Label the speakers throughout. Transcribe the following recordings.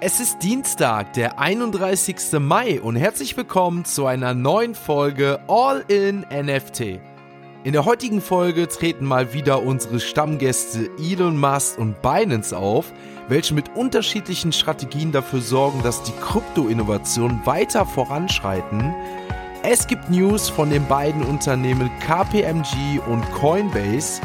Speaker 1: Es ist Dienstag, der 31. Mai und herzlich willkommen zu einer neuen Folge All in NFT. In der heutigen Folge treten mal wieder unsere Stammgäste Elon Musk und Binance auf, welche mit unterschiedlichen Strategien dafür sorgen, dass die Krypto-Innovationen weiter voranschreiten. Es gibt News von den beiden Unternehmen KPMG und Coinbase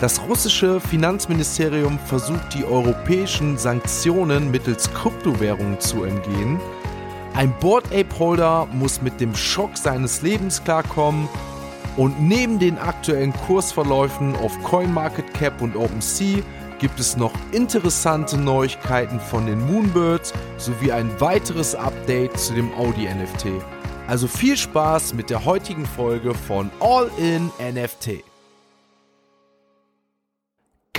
Speaker 1: das russische Finanzministerium versucht die europäischen Sanktionen mittels Kryptowährungen zu entgehen. Ein Board Ape Holder muss mit dem Schock seines Lebens klarkommen und neben den aktuellen Kursverläufen auf CoinMarketCap und OpenSea gibt es noch interessante Neuigkeiten von den Moonbirds sowie ein weiteres Update zu dem Audi NFT. Also viel Spaß mit der heutigen Folge von All in NFT.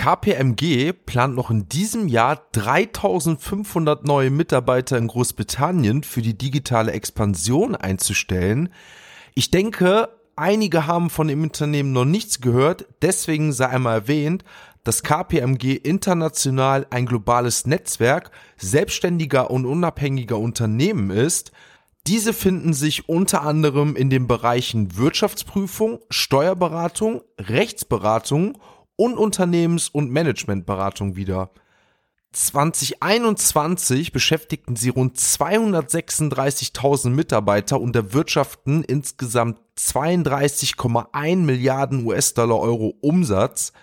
Speaker 1: KPMG plant noch in diesem Jahr 3500 neue Mitarbeiter in Großbritannien für die digitale Expansion einzustellen. Ich denke, einige haben von dem Unternehmen noch nichts gehört, deswegen sei einmal erwähnt, dass KPMG international ein globales Netzwerk selbstständiger und unabhängiger Unternehmen ist. Diese finden sich unter anderem in den Bereichen Wirtschaftsprüfung, Steuerberatung, Rechtsberatung und Unternehmens- und Managementberatung wieder. 2021 beschäftigten sie rund 236.000 Mitarbeiter und erwirtschaften insgesamt 32,1 Milliarden US-Dollar Euro Umsatz.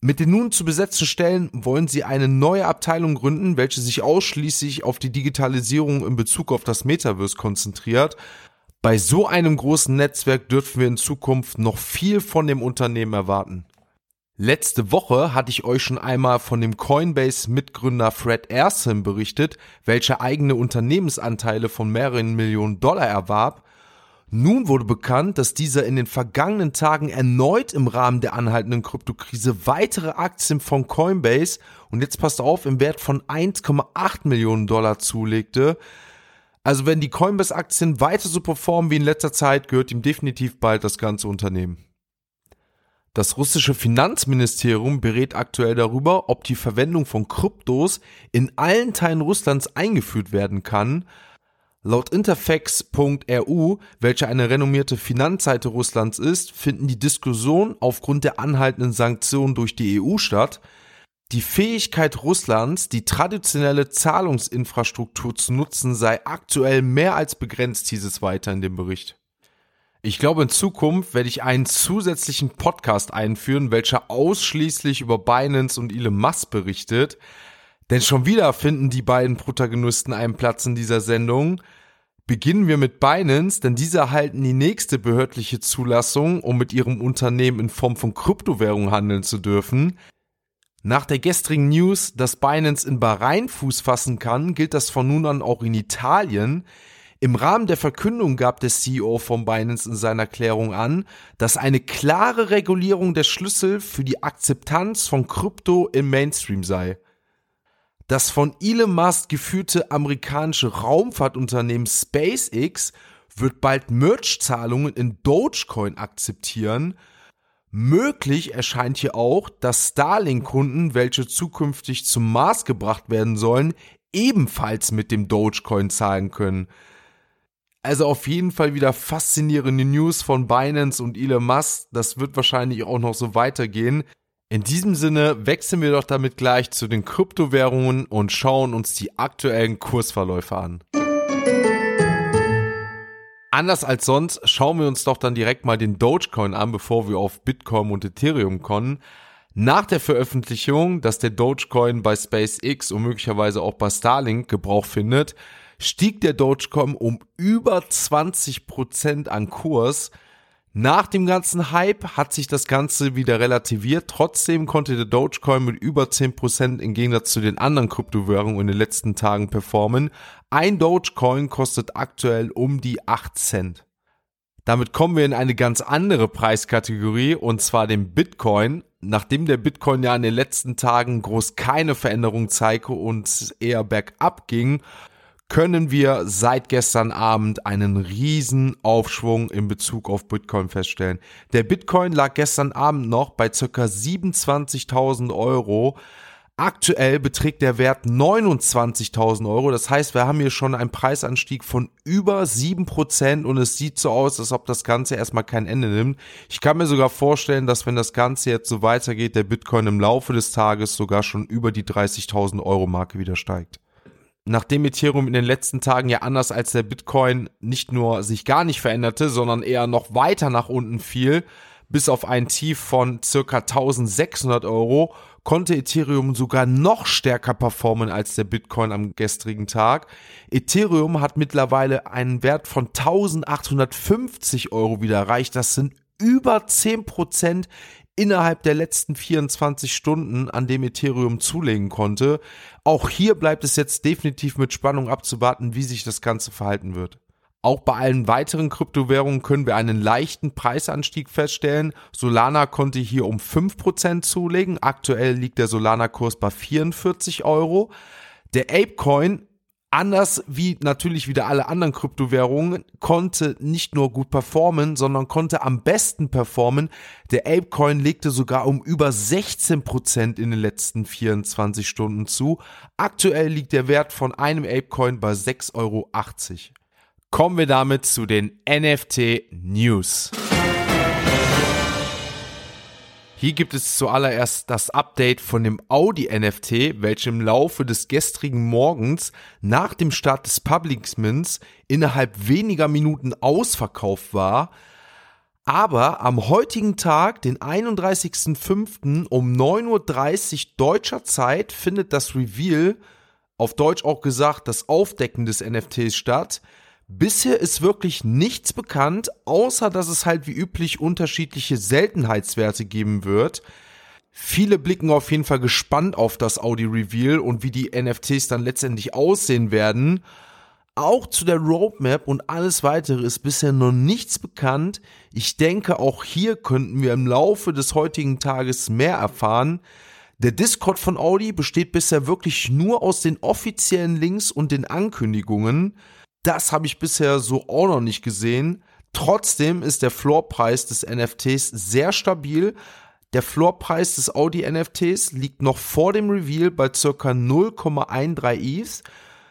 Speaker 1: Mit den nun zu besetzten Stellen wollen sie eine neue Abteilung gründen, welche sich ausschließlich auf die Digitalisierung in Bezug auf das Metaverse konzentriert. Bei so einem großen Netzwerk dürfen wir in Zukunft noch viel von dem Unternehmen erwarten. Letzte Woche hatte ich euch schon einmal von dem Coinbase-Mitgründer Fred Erson berichtet, welcher eigene Unternehmensanteile von mehreren Millionen Dollar erwarb. Nun wurde bekannt, dass dieser in den vergangenen Tagen erneut im Rahmen der anhaltenden Kryptokrise weitere Aktien von Coinbase und jetzt passt auf, im Wert von 1,8 Millionen Dollar zulegte. Also wenn die Coinbase-Aktien weiter so performen wie in letzter Zeit, gehört ihm definitiv bald das ganze Unternehmen. Das russische Finanzministerium berät aktuell darüber, ob die Verwendung von Kryptos in allen Teilen Russlands eingeführt werden kann. Laut Interfax.ru, welche eine renommierte Finanzseite Russlands ist, finden die Diskussionen aufgrund der anhaltenden Sanktionen durch die EU statt. Die Fähigkeit Russlands, die traditionelle Zahlungsinfrastruktur zu nutzen, sei aktuell mehr als begrenzt, hieß es weiter in dem Bericht. Ich glaube, in Zukunft werde ich einen zusätzlichen Podcast einführen, welcher ausschließlich über Binance und Elon Musk berichtet. Denn schon wieder finden die beiden Protagonisten einen Platz in dieser Sendung. Beginnen wir mit Binance, denn diese erhalten die nächste behördliche Zulassung, um mit ihrem Unternehmen in Form von Kryptowährung handeln zu dürfen. Nach der gestrigen News, dass Binance in Bahrain Fuß fassen kann, gilt das von nun an auch in Italien. Im Rahmen der Verkündung gab der CEO von Binance in seiner Erklärung an, dass eine klare Regulierung der Schlüssel für die Akzeptanz von Krypto im Mainstream sei. Das von Elon Musk geführte amerikanische Raumfahrtunternehmen SpaceX wird bald Merch-Zahlungen in Dogecoin akzeptieren. Möglich erscheint hier auch, dass Starlink-Kunden, welche zukünftig zum Mars gebracht werden sollen, ebenfalls mit dem Dogecoin zahlen können. Also auf jeden Fall wieder faszinierende News von Binance und Elon Musk. Das wird wahrscheinlich auch noch so weitergehen. In diesem Sinne wechseln wir doch damit gleich zu den Kryptowährungen und schauen uns die aktuellen Kursverläufe an. Anders als sonst schauen wir uns doch dann direkt mal den Dogecoin an, bevor wir auf Bitcoin und Ethereum kommen. Nach der Veröffentlichung, dass der Dogecoin bei SpaceX und möglicherweise auch bei Starlink Gebrauch findet, stieg der Dogecoin um über 20% an Kurs. Nach dem ganzen Hype hat sich das Ganze wieder relativiert. Trotzdem konnte der Dogecoin mit über 10% im Gegensatz zu den anderen Kryptowährungen in den letzten Tagen performen. Ein Dogecoin kostet aktuell um die 8 Cent. Damit kommen wir in eine ganz andere Preiskategorie und zwar den Bitcoin. Nachdem der Bitcoin ja in den letzten Tagen groß keine Veränderung zeigte und eher bergab ging, können wir seit gestern Abend einen riesen Aufschwung in Bezug auf Bitcoin feststellen. Der Bitcoin lag gestern Abend noch bei circa 27.000 Euro. Aktuell beträgt der Wert 29.000 Euro. Das heißt, wir haben hier schon einen Preisanstieg von über 7% und es sieht so aus, als ob das Ganze erstmal kein Ende nimmt. Ich kann mir sogar vorstellen, dass wenn das Ganze jetzt so weitergeht, der Bitcoin im Laufe des Tages sogar schon über die 30.000 Euro Marke wieder steigt. Nachdem Ethereum in den letzten Tagen ja anders als der Bitcoin nicht nur sich gar nicht veränderte, sondern eher noch weiter nach unten fiel, bis auf ein Tief von circa 1600 Euro, konnte Ethereum sogar noch stärker performen als der Bitcoin am gestrigen Tag. Ethereum hat mittlerweile einen Wert von 1850 Euro wieder erreicht. Das sind über 10 Prozent innerhalb der letzten 24 Stunden, an dem Ethereum zulegen konnte. Auch hier bleibt es jetzt definitiv mit Spannung abzuwarten, wie sich das Ganze verhalten wird. Auch bei allen weiteren Kryptowährungen können wir einen leichten Preisanstieg feststellen. Solana konnte hier um 5% zulegen. Aktuell liegt der Solana-Kurs bei 44 Euro. Der Apecoin, anders wie natürlich wieder alle anderen Kryptowährungen, konnte nicht nur gut performen, sondern konnte am besten performen. Der Apecoin legte sogar um über 16% in den letzten 24 Stunden zu. Aktuell liegt der Wert von einem Apecoin bei 6,80 Euro. Kommen wir damit zu den NFT News. Hier gibt es zuallererst das Update von dem Audi NFT, welchem im Laufe des gestrigen Morgens nach dem Start des Publicsments innerhalb weniger Minuten ausverkauft war. Aber am heutigen Tag, den 31.05. um 9.30 Uhr deutscher Zeit, findet das Reveal, auf Deutsch auch gesagt das Aufdecken des NFTs statt. Bisher ist wirklich nichts bekannt, außer dass es halt wie üblich unterschiedliche Seltenheitswerte geben wird. Viele blicken auf jeden Fall gespannt auf das Audi Reveal und wie die NFTs dann letztendlich aussehen werden. Auch zu der Roadmap und alles weitere ist bisher noch nichts bekannt. Ich denke, auch hier könnten wir im Laufe des heutigen Tages mehr erfahren. Der Discord von Audi besteht bisher wirklich nur aus den offiziellen Links und den Ankündigungen. Das habe ich bisher so auch noch nicht gesehen. Trotzdem ist der Floorpreis des NFTs sehr stabil. Der Floorpreis des Audi NFTs liegt noch vor dem Reveal bei ca. 0,13 ETH,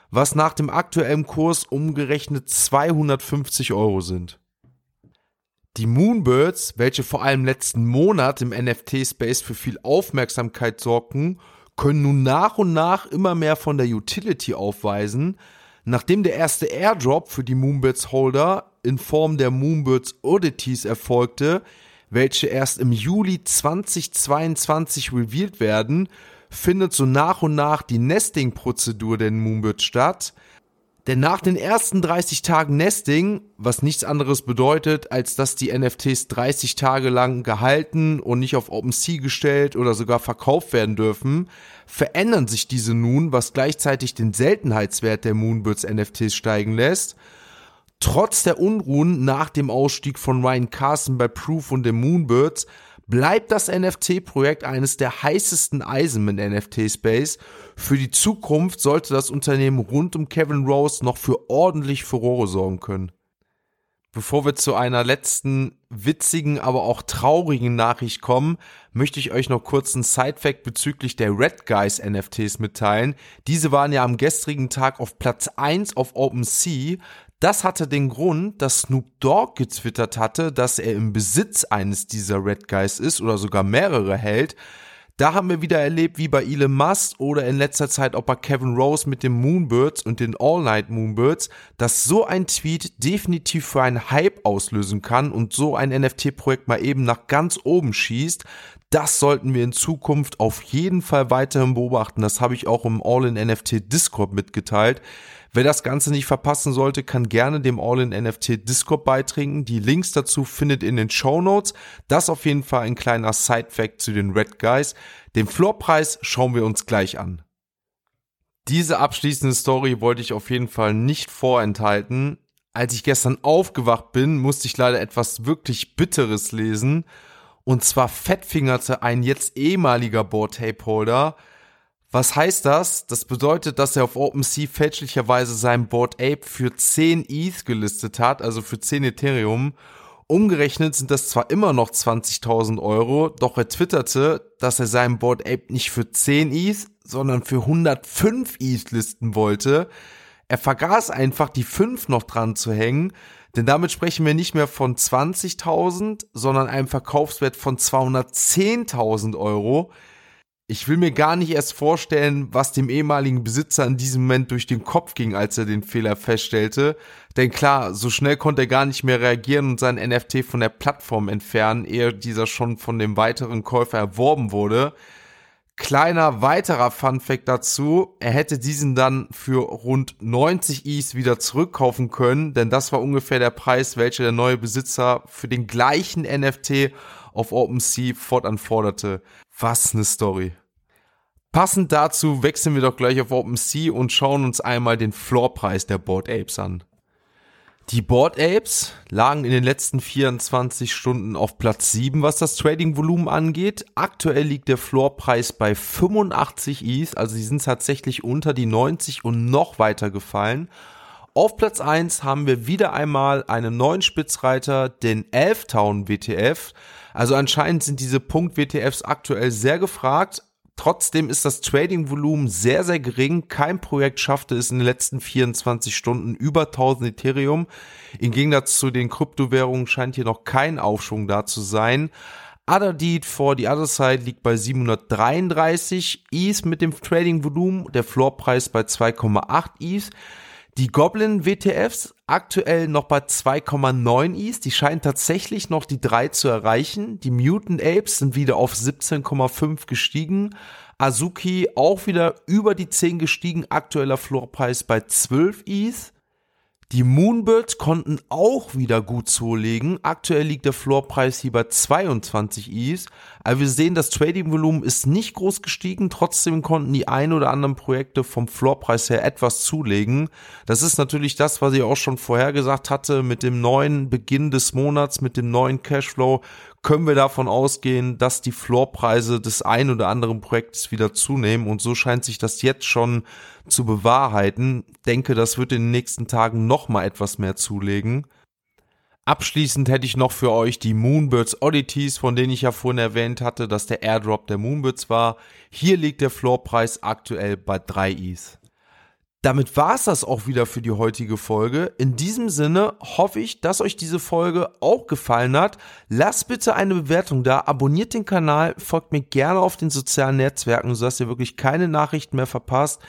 Speaker 1: was nach dem aktuellen Kurs umgerechnet 250 Euro sind. Die Moonbirds, welche vor allem letzten Monat im NFT-Space für viel Aufmerksamkeit sorgten, können nun nach und nach immer mehr von der Utility aufweisen, Nachdem der erste Airdrop für die Moonbirds Holder in Form der Moonbirds Oddities erfolgte, welche erst im Juli 2022 revealed werden, findet so nach und nach die Nesting-Prozedur der Moonbirds statt. Denn nach den ersten 30 Tagen Nesting, was nichts anderes bedeutet, als dass die NFTs 30 Tage lang gehalten und nicht auf OpenSea gestellt oder sogar verkauft werden dürfen, verändern sich diese nun, was gleichzeitig den Seltenheitswert der Moonbirds NFTs steigen lässt. Trotz der Unruhen nach dem Ausstieg von Ryan Carson bei Proof und den Moonbirds bleibt das NFT-Projekt eines der heißesten Eisen im NFT-Space. Für die Zukunft sollte das Unternehmen rund um Kevin Rose noch für ordentlich Furore sorgen können. Bevor wir zu einer letzten witzigen, aber auch traurigen Nachricht kommen, möchte ich euch noch kurz einen Sidefact bezüglich der Red Guys NFTs mitteilen. Diese waren ja am gestrigen Tag auf Platz 1 auf OpenSea, das hatte den Grund, dass Snoop Dogg getwittert hatte, dass er im Besitz eines dieser Red Guys ist oder sogar mehrere hält. Da haben wir wieder erlebt, wie bei Elon Musk oder in letzter Zeit auch bei Kevin Rose mit den Moonbirds und den All-Night Moonbirds, dass so ein Tweet definitiv für einen Hype auslösen kann und so ein NFT-Projekt mal eben nach ganz oben schießt. Das sollten wir in Zukunft auf jeden Fall weiterhin beobachten. Das habe ich auch im All-in-NFT Discord mitgeteilt. Wer das Ganze nicht verpassen sollte, kann gerne dem All-in-NFT Discord beitreten. Die Links dazu findet in den Show Notes. Das auf jeden Fall ein kleiner Side-Fact zu den Red Guys. Den Floorpreis schauen wir uns gleich an. Diese abschließende Story wollte ich auf jeden Fall nicht vorenthalten. Als ich gestern aufgewacht bin, musste ich leider etwas wirklich Bitteres lesen. Und zwar fettfingerte ein jetzt ehemaliger Board Tape Holder was heißt das? Das bedeutet, dass er auf OpenSea fälschlicherweise sein Board Ape für 10 ETH gelistet hat, also für 10 Ethereum. Umgerechnet sind das zwar immer noch 20.000 Euro, doch er twitterte, dass er seinen Board Ape nicht für 10 ETH, sondern für 105 ETH listen wollte. Er vergaß einfach, die 5 noch dran zu hängen, denn damit sprechen wir nicht mehr von 20.000, sondern einem Verkaufswert von 210.000 Euro. Ich will mir gar nicht erst vorstellen, was dem ehemaligen Besitzer in diesem Moment durch den Kopf ging, als er den Fehler feststellte. Denn klar, so schnell konnte er gar nicht mehr reagieren und sein NFT von der Plattform entfernen, ehe dieser schon von dem weiteren Käufer erworben wurde. Kleiner weiterer Funfact dazu, er hätte diesen dann für rund 90 Is wieder zurückkaufen können, denn das war ungefähr der Preis, welcher der neue Besitzer für den gleichen NFT auf OpenSea fortan forderte. Was ne Story. Passend dazu wechseln wir doch gleich auf OpenSea und schauen uns einmal den Floorpreis der Board Apes an. Die Board Apes lagen in den letzten 24 Stunden auf Platz 7, was das Trading-Volumen angeht. Aktuell liegt der Floorpreis bei 85 ETH, also sie sind tatsächlich unter die 90 und noch weiter gefallen. Auf Platz 1 haben wir wieder einmal einen neuen Spitzreiter, den Elftown WTF. Also anscheinend sind diese Punkt-WTFs aktuell sehr gefragt. Trotzdem ist das Trading-Volumen sehr, sehr gering. Kein Projekt schaffte es in den letzten 24 Stunden über 1000 Ethereum. Im Gegensatz zu den Kryptowährungen scheint hier noch kein Aufschwung da zu sein. Other Deed for the Other Side liegt bei 733 ETH mit dem Trading-Volumen, der Floorpreis bei 2,8 ETH. Die Goblin WTFs aktuell noch bei 2,9 Is. Die scheinen tatsächlich noch die 3 zu erreichen. Die Mutant Apes sind wieder auf 17,5 gestiegen. Azuki auch wieder über die 10 gestiegen. Aktueller Floorpreis bei 12 Is. Die Moonbirds konnten auch wieder gut zulegen. Aktuell liegt der Floorpreis hier bei 22 Is. Aber wir sehen, das Trading-Volumen ist nicht groß gestiegen. Trotzdem konnten die ein oder anderen Projekte vom Floorpreis her etwas zulegen. Das ist natürlich das, was ich auch schon vorher gesagt hatte. Mit dem neuen Beginn des Monats, mit dem neuen Cashflow können wir davon ausgehen, dass die Floorpreise des ein oder anderen Projekts wieder zunehmen. Und so scheint sich das jetzt schon zu bewahrheiten. Denke, das wird in den nächsten Tagen noch mal etwas mehr zulegen. Abschließend hätte ich noch für euch die Moonbirds Oddities, von denen ich ja vorhin erwähnt hatte, dass der Airdrop der Moonbirds war. Hier liegt der Floorpreis aktuell bei 3 ETH. Damit war es das auch wieder für die heutige Folge. In diesem Sinne hoffe ich, dass euch diese Folge auch gefallen hat. Lasst bitte eine Bewertung da, abonniert den Kanal, folgt mir gerne auf den sozialen Netzwerken, sodass ihr wirklich keine Nachrichten mehr verpasst.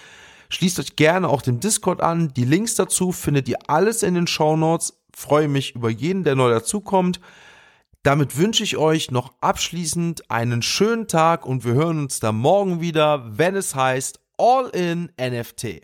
Speaker 1: Schließt euch gerne auch dem Discord an. Die Links dazu findet ihr alles in den Show Notes. Freue mich über jeden, der neu dazukommt. Damit wünsche ich euch noch abschließend einen schönen Tag und wir hören uns da morgen wieder, wenn es heißt All in NFT.